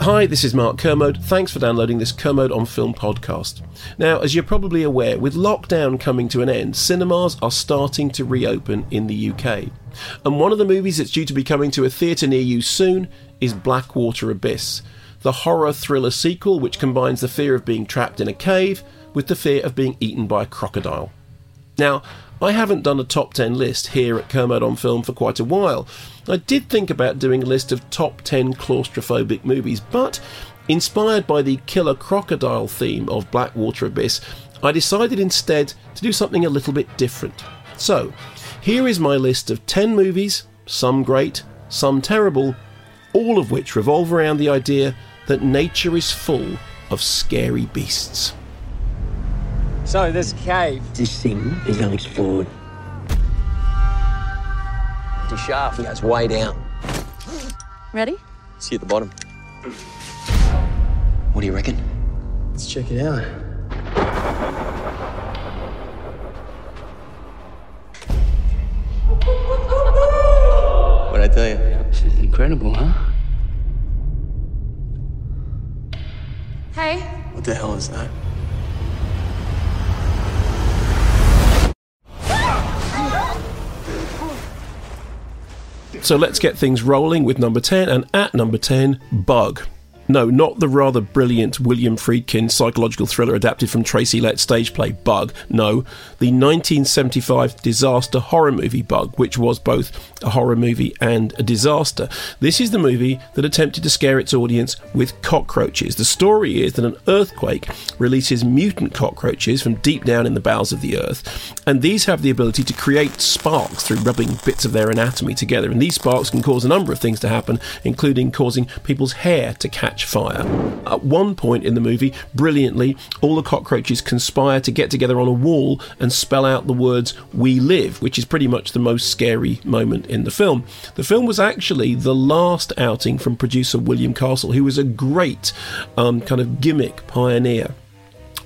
Hi, this is Mark Kermode. Thanks for downloading this Kermode on Film podcast. Now, as you're probably aware, with lockdown coming to an end, cinemas are starting to reopen in the UK. And one of the movies that's due to be coming to a theatre near you soon is Blackwater Abyss, the horror thriller sequel which combines the fear of being trapped in a cave with the fear of being eaten by a crocodile. Now, I haven't done a top 10 list here at Kermode on Film for quite a while. I did think about doing a list of top 10 claustrophobic movies, but inspired by the killer crocodile theme of Blackwater Abyss, I decided instead to do something a little bit different. So, here is my list of 10 movies, some great, some terrible, all of which revolve around the idea that nature is full of scary beasts. So, this cave. This thing is unexplored. The shaft goes way down. Ready? See at the bottom. What do you reckon? Let's check it out. What'd I tell you? This is incredible, huh? Hey, What the hell is that? So let's get things rolling with number 10, and at number 10, Bug. No, not the rather brilliant William Friedkin psychological thriller adapted from Tracy Letts' stage play Bug. No, the 1975 disaster horror movie Bug, which was both a horror movie and a disaster. This is the movie that attempted to scare its audience with cockroaches. The story is that an earthquake releases mutant cockroaches from deep down in the bowels of the earth, and these have the ability to create sparks through rubbing bits of their anatomy together. And these sparks can cause a number of things to happen, including causing people's hair to catch fire. At one point in the movie, brilliantly, all the cockroaches conspire to get together on a wall and spell out the words "We live," which is pretty much the most scary moment in the film. The film was actually the last outing from producer William Castle, who was a great um, kind of gimmick pioneer.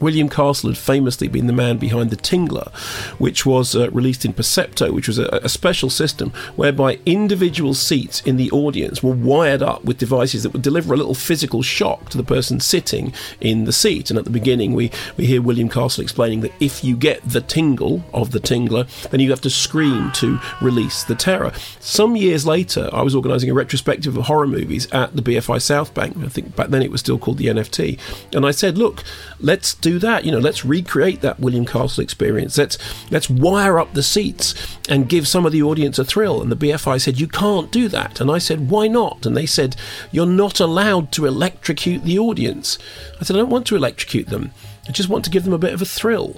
William Castle had famously been the man behind the Tingler, which was uh, released in Percepto, which was a, a special system whereby individual seats in the audience were wired up with devices that would deliver a little physical shock to the person sitting in the seat. And at the beginning, we, we hear William Castle explaining that if you get the tingle of the Tingler, then you have to scream to release the terror. Some years later, I was organising a retrospective of horror movies at the BFI South Bank. I think back then it was still called the NFT. And I said, look, let's do that. You know, let's recreate that William Castle experience. Let's let's wire up the seats and give some of the audience a thrill. And the BFI said, you can't do that. And I said, why not? And they said, you're not allowed to electrocute the audience. I said, I don't want to electrocute them. I just want to give them a bit of a thrill.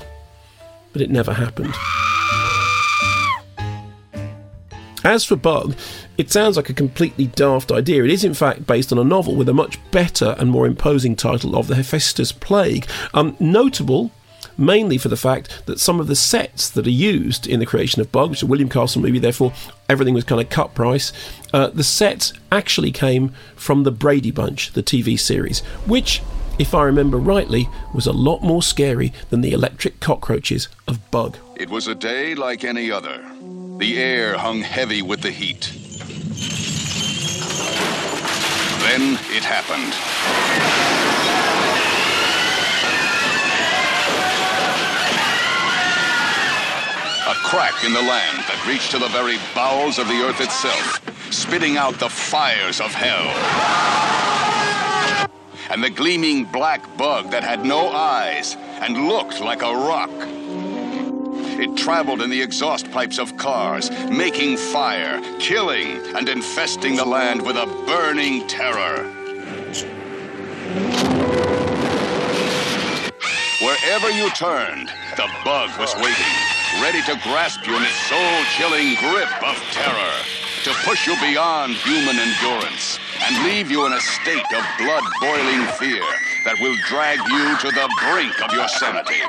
But it never happened. As for Bug, it sounds like a completely daft idea. It is, in fact, based on a novel with a much better and more imposing title of The Hephaestus Plague. Um, notable mainly for the fact that some of the sets that are used in the creation of Bug, which is a William Castle movie, therefore everything was kind of cut price, uh, the sets actually came from the Brady Bunch, the TV series, which, if I remember rightly, was a lot more scary than the electric cockroaches of Bug. It was a day like any other. The air hung heavy with the heat. Then it happened. A crack in the land that reached to the very bowels of the earth itself, spitting out the fires of hell. And the gleaming black bug that had no eyes and looked like a rock. It traveled in the exhaust pipes of cars, making fire, killing, and infesting the land with a burning terror. Wherever you turned, the bug was waiting, ready to grasp you in its soul chilling grip of terror, to push you beyond human endurance, and leave you in a state of blood boiling fear that will drag you to the brink of your sanity.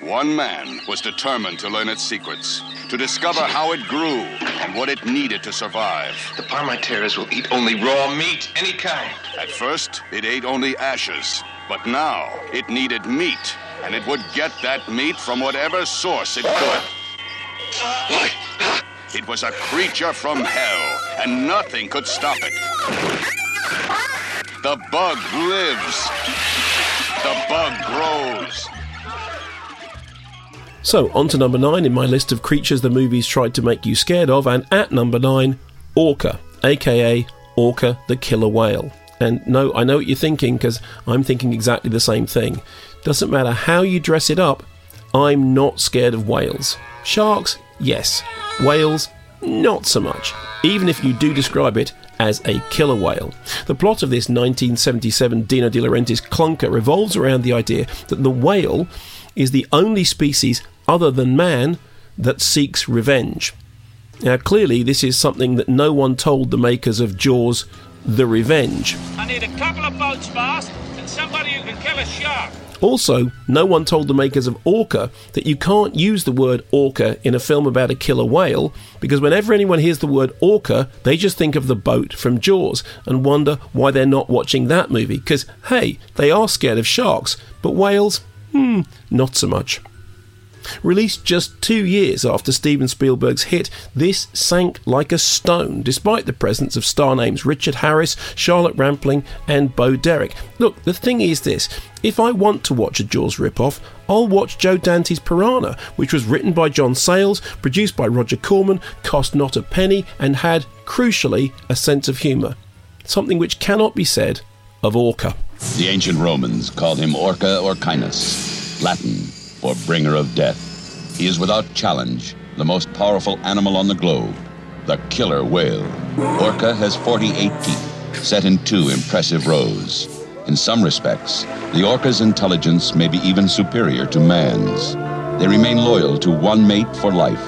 One man was determined to learn its secrets, to discover how it grew and what it needed to survive. The Parmiteras will eat only raw meat, any kind. At first, it ate only ashes, but now it needed meat, and it would get that meat from whatever source it could. It was a creature from hell, and nothing could stop it. The bug lives. The bug grows. So, on to number nine in my list of creatures the movies tried to make you scared of, and at number nine, Orca, aka Orca the killer whale. And no, I know what you're thinking because I'm thinking exactly the same thing. Doesn't matter how you dress it up, I'm not scared of whales. Sharks, yes. Whales, not so much. Even if you do describe it as a killer whale. The plot of this 1977 Dino De Laurentiis clunker revolves around the idea that the whale is the only species other than man that seeks revenge. Now, clearly, this is something that no one told the makers of Jaws The Revenge. I need a couple of boats, and somebody who can kill a shark. Also, no one told the makers of Orca that you can't use the word orca in a film about a killer whale because whenever anyone hears the word orca, they just think of the boat from Jaws and wonder why they're not watching that movie. Because, hey, they are scared of sharks, but whales, hmm, not so much. Released just two years after Steven Spielberg's hit, this sank like a stone, despite the presence of star names Richard Harris, Charlotte Rampling, and Bo Derek. Look, the thing is this if I want to watch a Jaws ripoff, I'll watch Joe Dante's Piranha, which was written by John Sayles, produced by Roger Corman, cost not a penny, and had, crucially, a sense of humour. Something which cannot be said of Orca. The ancient Romans called him Orca or Orcinus, Latin for bringer of death. He is without challenge the most powerful animal on the globe, the killer whale. Orca has 48 teeth, set in two impressive rows. In some respects, the orca's intelligence may be even superior to man's. They remain loyal to one mate for life.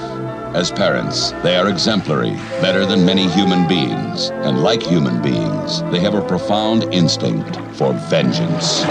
As parents, they are exemplary, better than many human beings, and like human beings, they have a profound instinct for vengeance.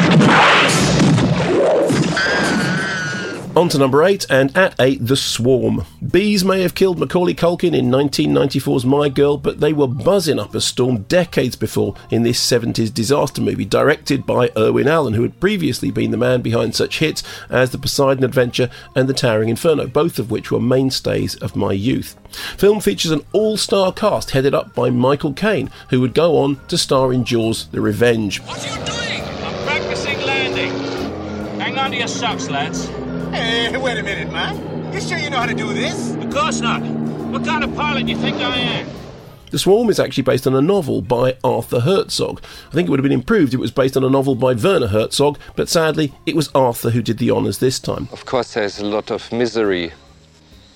On to number eight, and at eight, The Swarm. Bees may have killed Macaulay Culkin in 1994's My Girl, but they were buzzing up a storm decades before in this 70s disaster movie, directed by Irwin Allen, who had previously been the man behind such hits as The Poseidon Adventure and The Towering Inferno, both of which were mainstays of my youth. Film features an all star cast headed up by Michael Caine, who would go on to star in Jaws The Revenge. What are you doing? I'm practicing landing. Hang on to your socks, lads. Hey, wait a minute, man. You sure you know how to do this? Of course not. What kind of pilot do you think I am? The Swarm is actually based on a novel by Arthur Herzog. I think it would have been improved if it was based on a novel by Werner Herzog, but sadly, it was Arthur who did the honours this time. Of course, there's a lot of misery,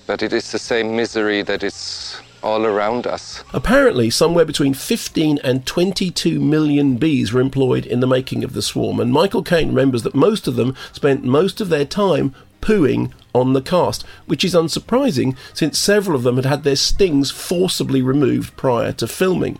but it is the same misery that is all around us. Apparently, somewhere between 15 and 22 million bees were employed in the making of the swarm, and Michael Caine remembers that most of them spent most of their time pooing on the cast, which is unsurprising since several of them had had their stings forcibly removed prior to filming.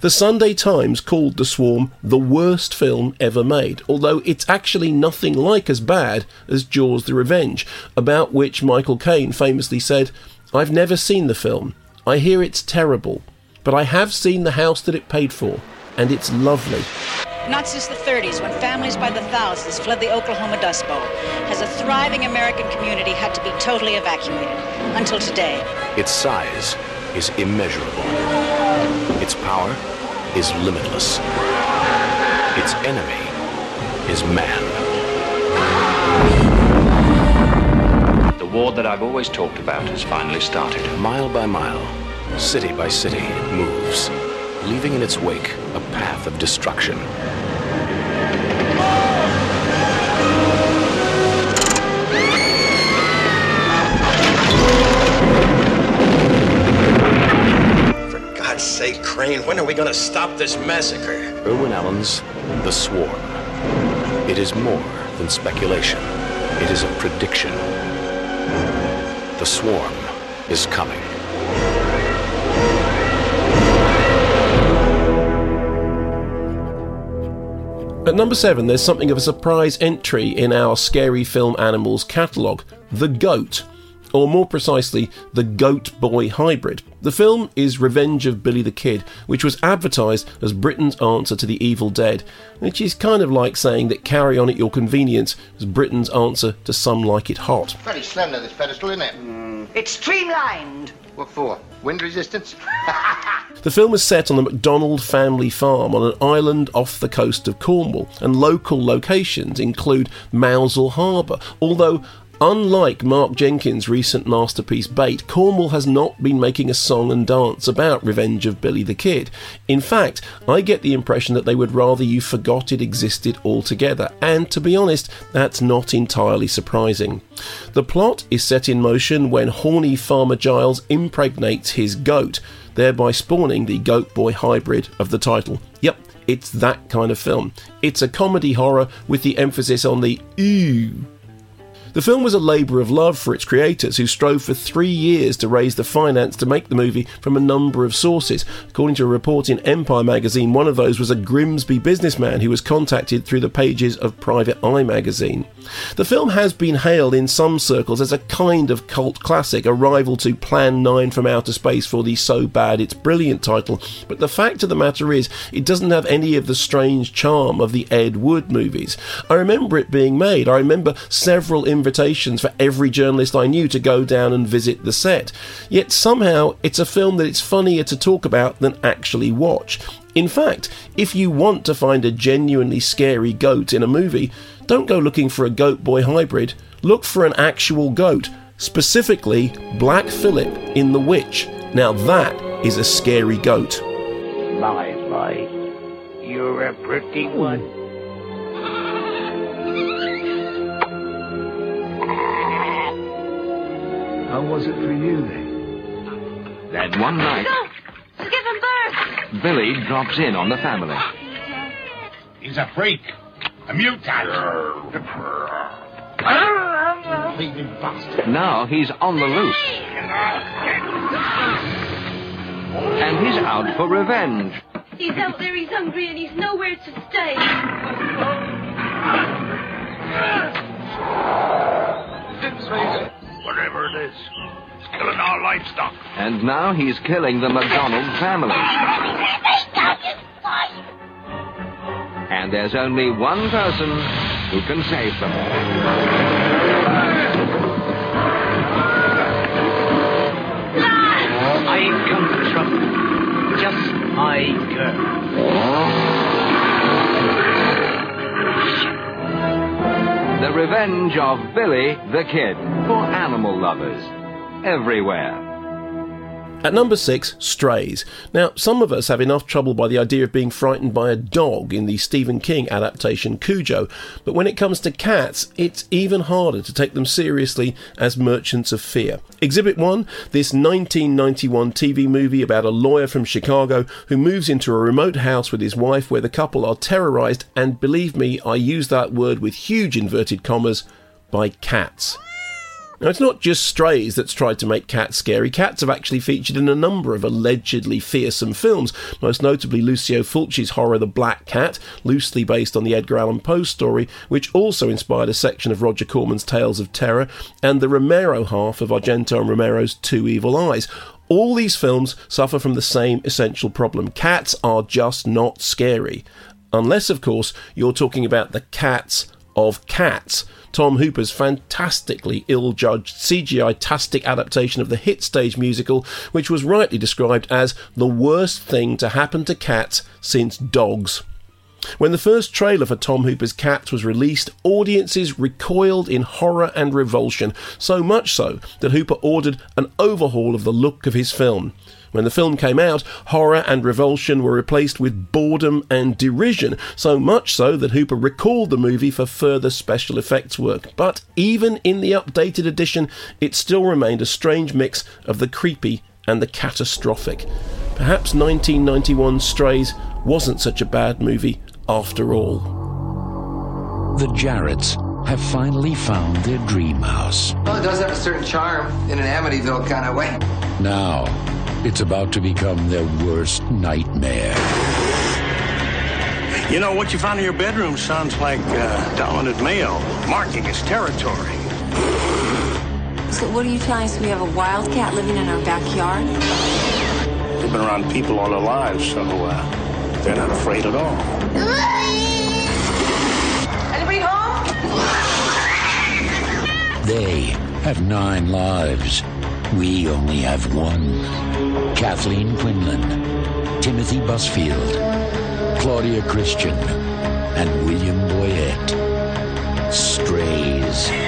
The Sunday Times called The Swarm the worst film ever made, although it's actually nothing like as bad as Jaws the Revenge, about which Michael Caine famously said, I've never seen the film. I hear it's terrible, but I have seen the house that it paid for, and it's lovely. Not since the 30s, when families by the thousands fled the Oklahoma Dust Bowl, has a thriving American community had to be totally evacuated. Until today. Its size is immeasurable. Its power is limitless. Its enemy is man. The war that I've always talked about has finally started. Mile by mile, city by city, it moves, leaving in its wake a path of destruction. Sake, Crane, when are we gonna stop this massacre? Irwin Allen's The Swarm. It is more than speculation. It is a prediction. The Swarm is coming. At number seven, there's something of a surprise entry in our scary film animals catalogue The Goat, or more precisely, The Goat Boy Hybrid. The film is Revenge of Billy the Kid, which was advertised as Britain's answer to The Evil Dead, which is kind of like saying that Carry On at Your Convenience is Britain's answer to Some Like It Hot. Very slender, this pedestal, isn't it? Mm. It's streamlined. What for? Wind resistance? The film is set on the MacDonald family farm on an island off the coast of Cornwall, and local locations include Mousehole Harbour, although Unlike Mark Jenkins' recent masterpiece Bait, Cornwall has not been making a song and dance about Revenge of Billy the Kid. In fact, I get the impression that they would rather you forgot it existed altogether, and to be honest, that's not entirely surprising. The plot is set in motion when horny Farmer Giles impregnates his goat, thereby spawning the Goat Boy hybrid of the title. Yep, it's that kind of film. It's a comedy horror with the emphasis on the ooh the film was a labour of love for its creators, who strove for three years to raise the finance to make the movie from a number of sources. According to a report in Empire magazine, one of those was a Grimsby businessman who was contacted through the pages of Private Eye magazine. The film has been hailed in some circles as a kind of cult classic, a rival to Plan 9 from Outer Space for the So Bad It's Brilliant title, but the fact of the matter is, it doesn't have any of the strange charm of the Ed Wood movies. I remember it being made, I remember several invitations for every journalist I knew to go down and visit the set. Yet somehow it's a film that it's funnier to talk about than actually watch. In fact, if you want to find a genuinely scary goat in a movie, don't go looking for a goat boy hybrid. Look for an actual goat, specifically Black Phillip in The Witch. Now that is a scary goat. My, my, you're a pretty one. How was it for you then? That one night, Go! Give him birth! Billy drops in on the family. He's a freak. A mutant. Now he's on the loose. And he's out for revenge. He's out there, he's hungry, and he's nowhere to stay. Whatever it is, it's killing our livestock. And now he's killing the McDonald family. And there's only one person who can save them. I come for trouble. Just my girl. The Revenge of Billy the Kid for animal lovers everywhere. At number six, Strays. Now, some of us have enough trouble by the idea of being frightened by a dog in the Stephen King adaptation Cujo, but when it comes to cats, it's even harder to take them seriously as merchants of fear. Exhibit 1 this 1991 TV movie about a lawyer from Chicago who moves into a remote house with his wife where the couple are terrorized, and believe me, I use that word with huge inverted commas, by cats. Now, it's not just strays that's tried to make cats scary. Cats have actually featured in a number of allegedly fearsome films, most notably Lucio Fulci's horror The Black Cat, loosely based on the Edgar Allan Poe story, which also inspired a section of Roger Corman's Tales of Terror, and the Romero half of Argento and Romero's Two Evil Eyes. All these films suffer from the same essential problem. Cats are just not scary. Unless, of course, you're talking about the cats of cats. Tom Hooper's fantastically ill judged CGI tastic adaptation of the hit stage musical, which was rightly described as the worst thing to happen to cats since dogs. When the first trailer for Tom Hooper's Cats was released, audiences recoiled in horror and revulsion, so much so that Hooper ordered an overhaul of the look of his film. When the film came out, horror and revulsion were replaced with boredom and derision, so much so that Hooper recalled the movie for further special effects work. But even in the updated edition, it still remained a strange mix of the creepy and the catastrophic. perhaps 1991 Strays wasn't such a bad movie after all. The Jarretts have finally found their dream house. Well, it does have a certain charm in an Amityville kind of way. Now, it's about to become their worst nightmare. You know, what you found in your bedroom sounds like uh, dominant male marking his territory. So what are you telling us? We have a wildcat living in our backyard? They've been around people all their lives, so uh, they're not afraid at all. They have nine lives. We only have one. Kathleen Quinlan, Timothy Busfield, Claudia Christian, and William Boyett. Strays.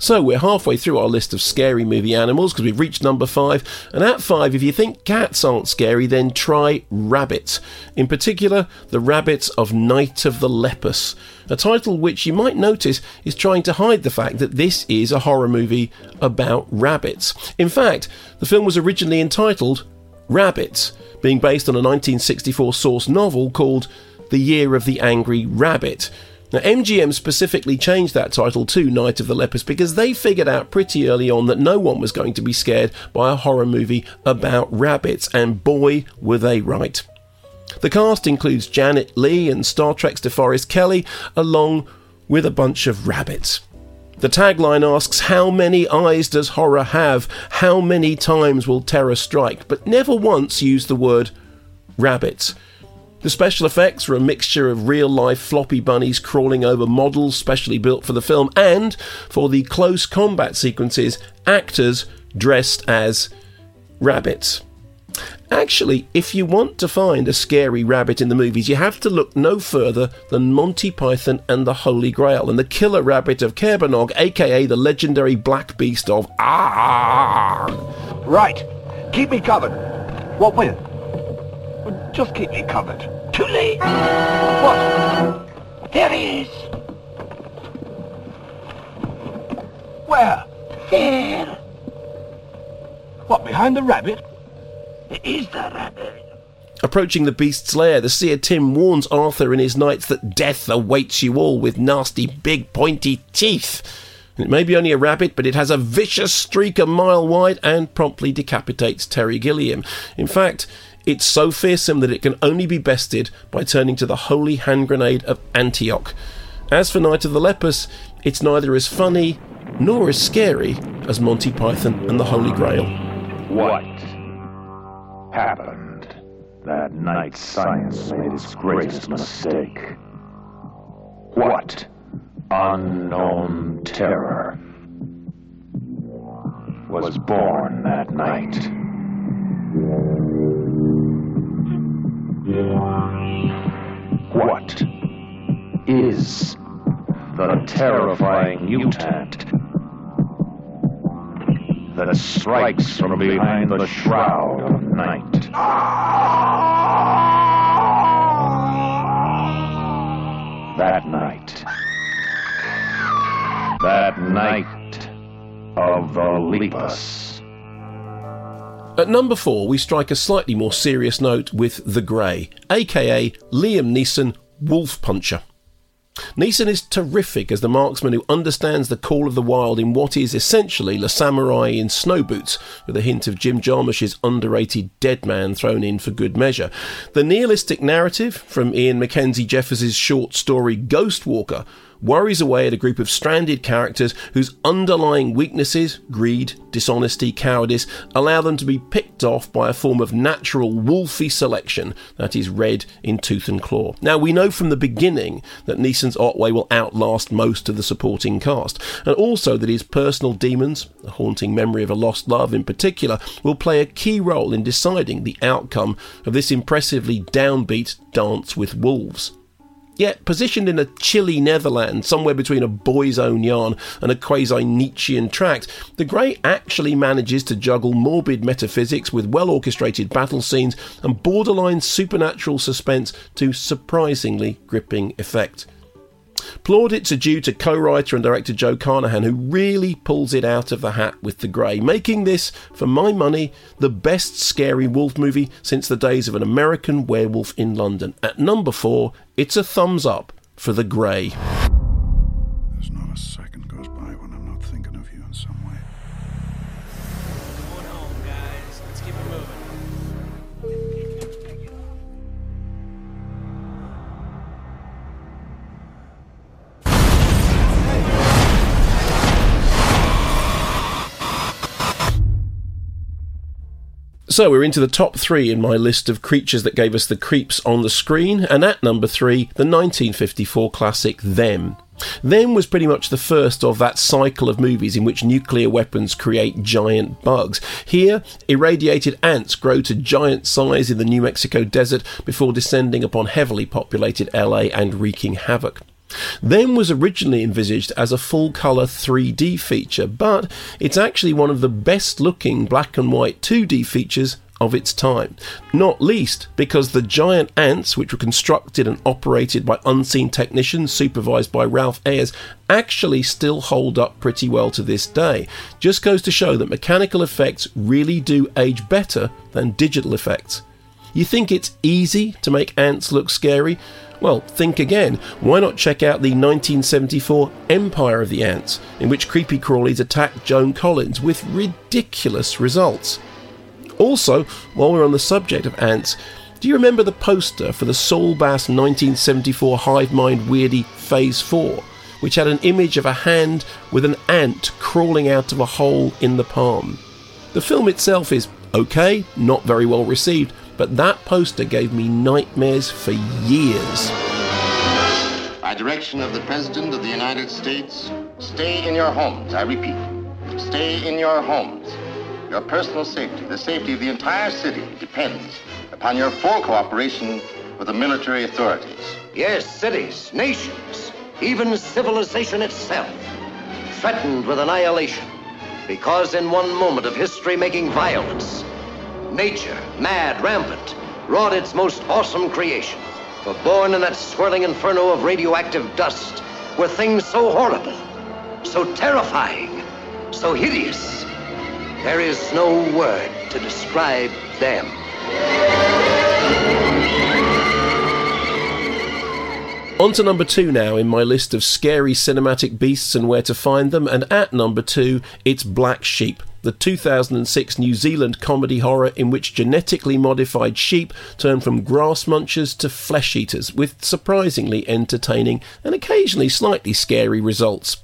So we're halfway through our list of scary movie animals because we've reached number five. And at five, if you think cats aren't scary, then try rabbits. In particular, the rabbits of Night of the Lepus, a title which you might notice is trying to hide the fact that this is a horror movie about rabbits. In fact, the film was originally entitled Rabbits, being based on a 1964 source novel called The Year of the Angry Rabbit. Now, MGM specifically changed that title to Night of the Lepus because they figured out pretty early on that no one was going to be scared by a horror movie about rabbits, and boy, were they right. The cast includes Janet Leigh and Star Trek's DeForest Kelley, along with a bunch of rabbits. The tagline asks, How many eyes does horror have? How many times will terror strike? But never once use the word rabbits. The special effects were a mixture of real life floppy bunnies crawling over models specially built for the film, and for the close combat sequences, actors dressed as rabbits. Actually, if you want to find a scary rabbit in the movies, you have to look no further than Monty Python and the Holy Grail and the killer rabbit of Caerbannog, aka the legendary black beast of Ah. Right. Keep me covered. What with? Just keep me covered. Too late. What? There he is. Where? There. What, behind the rabbit? It is the rabbit. Approaching the beast's lair, the seer Tim warns Arthur and his knights that death awaits you all with nasty big pointy teeth. It may be only a rabbit, but it has a vicious streak a mile wide and promptly decapitates Terry Gilliam. In fact, it's so fearsome that it can only be bested by turning to the holy hand grenade of Antioch. As for Night of the Lepus, it's neither as funny nor as scary as Monty Python and the Holy Grail. What happened that night science made its greatest mistake? What unknown terror was born that night? What is the terrifying mutant that strikes from behind the shroud of night? That night. That night of the Lepus. At number four, we strike a slightly more serious note with The Grey, aka Liam Neeson Wolf Puncher. Neeson is terrific as the marksman who understands the call of the wild in what is essentially Le Samurai in snow boots, with a hint of Jim Jarmusch's underrated Dead Man thrown in for good measure. The nihilistic narrative from Ian Mackenzie Jeffers' short story Ghost Walker worries away at a group of stranded characters whose underlying weaknesses, greed, dishonesty, cowardice, allow them to be picked off by a form of natural wolfy selection that is red in tooth and claw. Now, we know from the beginning that Neeson's Otway will outlast most of the supporting cast, and also that his personal demons, the haunting memory of a lost love in particular, will play a key role in deciding the outcome of this impressively downbeat dance with wolves. Yet, positioned in a chilly Netherlands, somewhere between a boy's own yarn and a quasi Nietzschean tract, The Grey actually manages to juggle morbid metaphysics with well orchestrated battle scenes and borderline supernatural suspense to surprisingly gripping effect. Plaudits are due to co writer and director Joe Carnahan, who really pulls it out of the hat with The Grey, making this, for my money, the best scary wolf movie since the days of an American werewolf in London. At number four, it's a thumbs up for The Grey. So we're into the top three in my list of creatures that gave us the creeps on the screen, and at number three, the 1954 classic Them. Them was pretty much the first of that cycle of movies in which nuclear weapons create giant bugs. Here, irradiated ants grow to giant size in the New Mexico desert before descending upon heavily populated LA and wreaking havoc. Them was originally envisaged as a full colour 3D feature, but it's actually one of the best looking black and white 2D features of its time. Not least because the giant ants, which were constructed and operated by unseen technicians supervised by Ralph Ayres, actually still hold up pretty well to this day. Just goes to show that mechanical effects really do age better than digital effects. You think it's easy to make ants look scary? Well, think again. Why not check out the 1974 Empire of the Ants, in which creepy crawlies attack Joan Collins with ridiculous results? Also, while we're on the subject of ants, do you remember the poster for the Saul Bass 1974 Hive Mind Weirdie Phase 4, which had an image of a hand with an ant crawling out of a hole in the palm? The film itself is okay, not very well received, but that poster gave me nightmares for years. By direction of the President of the United States, stay in your homes. I repeat, stay in your homes. Your personal safety, the safety of the entire city, depends upon your full cooperation with the military authorities. Yes, cities, nations, even civilization itself, threatened with annihilation because in one moment of history making violence, nature, mad, rampant, wrought its most awesome creation. For born in that swirling inferno of radioactive dust were things so horrible, so terrifying, so hideous. There is no word to describe them. On to number two now in my list of scary cinematic beasts and where to find them, and at number two, it's Black Sheep, the 2006 New Zealand comedy horror in which genetically modified sheep turn from grass munchers to flesh eaters, with surprisingly entertaining and occasionally slightly scary results.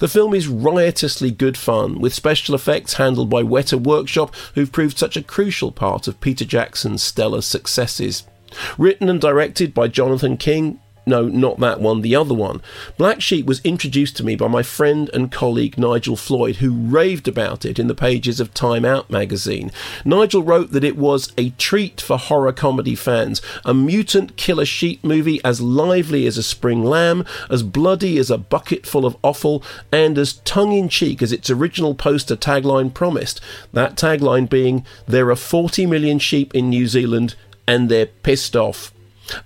The film is riotously good fun, with special effects handled by Weta Workshop, who've proved such a crucial part of Peter Jackson's stellar successes. Written and directed by Jonathan King, no, not that one, the other one. Black Sheep was introduced to me by my friend and colleague Nigel Floyd, who raved about it in the pages of Time Out magazine. Nigel wrote that it was a treat for horror comedy fans, a mutant killer sheep movie as lively as a spring lamb, as bloody as a bucket full of offal, and as tongue in cheek as its original poster tagline promised. That tagline being, There are 40 million sheep in New Zealand, and they're pissed off.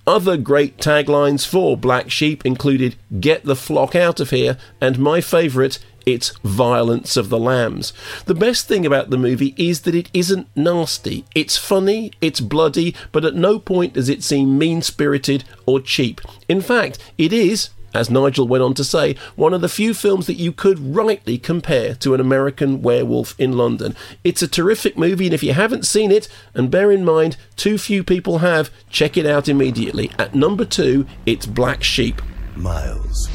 Other great taglines for Black Sheep included Get the Flock Out of Here, and my favourite, its Violence of the Lambs. The best thing about the movie is that it isn't nasty. It's funny, it's bloody, but at no point does it seem mean spirited or cheap. In fact, it is, as Nigel went on to say, one of the few films that you could rightly compare to an American werewolf in London. It's a terrific movie, and if you haven't seen it, and bear in mind, too few people have, check it out immediately. At number two, it's Black Sheep. Miles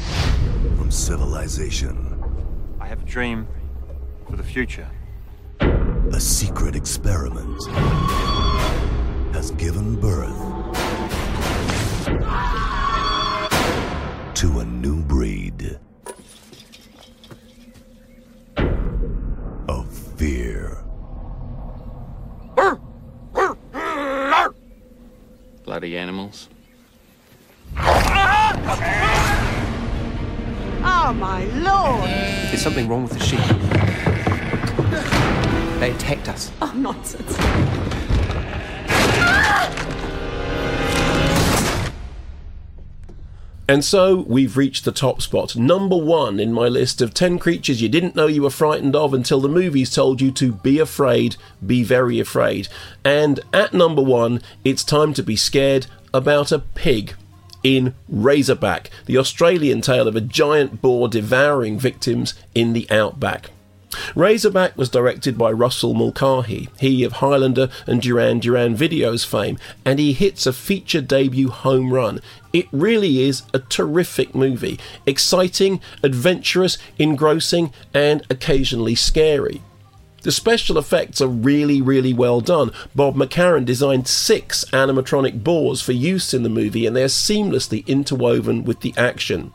from civilization. I have a dream for the future. A secret experiment has given birth to a new breed of fear. Bloody animals. Oh, my lord! There's something wrong with the sheep. They attacked us. Oh, nonsense. And so we've reached the top spot, number one in my list of 10 creatures you didn't know you were frightened of until the movies told you to be afraid, be very afraid. And at number one, it's time to be scared about a pig in Razorback, the Australian tale of a giant boar devouring victims in the outback. Razorback was directed by Russell Mulcahy, he of Highlander and Duran Duran Videos fame, and he hits a feature debut home run. It really is a terrific movie, exciting, adventurous, engrossing, and occasionally scary. The special effects are really, really well done. Bob McCarron designed six animatronic boars for use in the movie, and they're seamlessly interwoven with the action.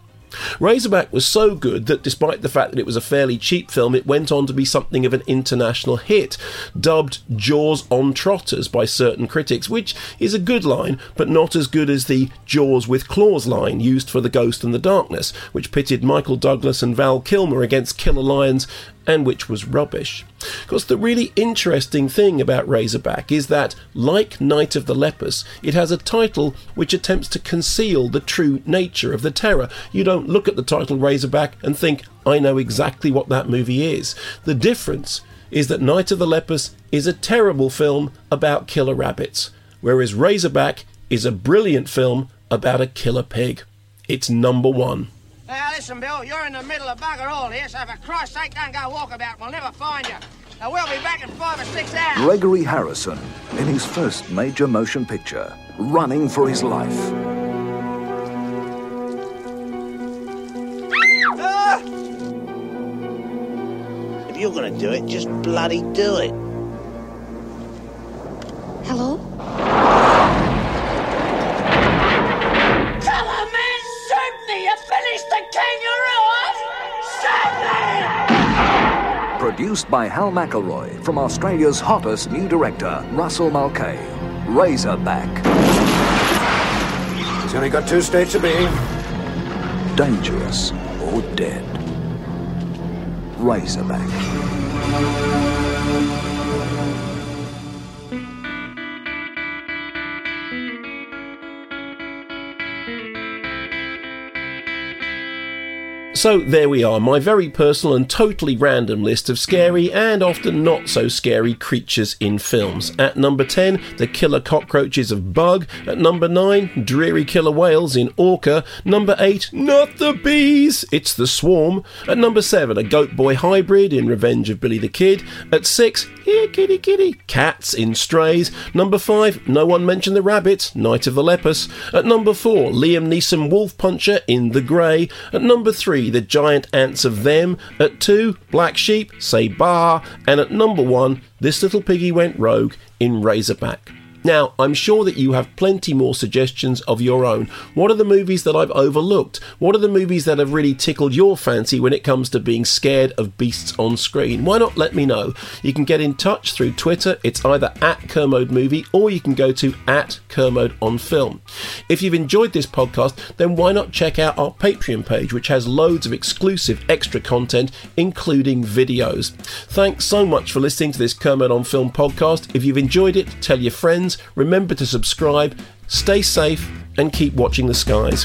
Razorback was so good that despite the fact that it was a fairly cheap film, it went on to be something of an international hit, dubbed Jaws on Trotters by certain critics, which is a good line, but not as good as the Jaws with Claws line used for The Ghost and the Darkness, which pitted Michael Douglas and Val Kilmer against killer lions and which was rubbish. Because the really interesting thing about Razorback is that, like Night of the Lepus, it has a title which attempts to conceal the true nature of the terror. You don't look at the title Razorback and think, I know exactly what that movie is. The difference is that Night of the Lepus is a terrible film about killer rabbits, whereas Razorback is a brilliant film about a killer pig. It's number one. Now, listen, Bill, you're in the middle of bugger all here, so for Christ's sake, don't go walkabout. We'll never find you. Now, we'll be back in five or six hours. Gregory Harrison in his first major motion picture, Running for His Life. Ah! If you're gonna do it, just bloody do it. Produced by Hal McElroy from Australia's hottest new director, Russell Mulcahy. Razorback. He's only got two states of being. Dangerous or dead. Razorback. So there we are, my very personal and totally random list of scary and often not so scary creatures in films. At number 10, the killer cockroaches of Bug. At number 9, dreary killer whales in Orca. Number 8, not the bees, it's the swarm. At number 7, a goat boy hybrid in Revenge of Billy the Kid. At 6, here kitty kitty, cats in Strays. Number 5, no one mentioned the rabbit, Night of the Lepus. At number 4, Liam Neeson Wolf Puncher in The Grey. At number 3, the giant ants of them. At two, black sheep, say bar. And at number one, this little piggy went rogue in Razorback. Now, I'm sure that you have plenty more suggestions of your own. What are the movies that I've overlooked? What are the movies that have really tickled your fancy when it comes to being scared of beasts on screen? Why not let me know? You can get in touch through Twitter. It's either at Kermode Movie or you can go to at Kermode on Film. If you've enjoyed this podcast, then why not check out our Patreon page, which has loads of exclusive extra content, including videos. Thanks so much for listening to this Kermode on Film podcast. If you've enjoyed it, tell your friends. Remember to subscribe, stay safe, and keep watching the skies.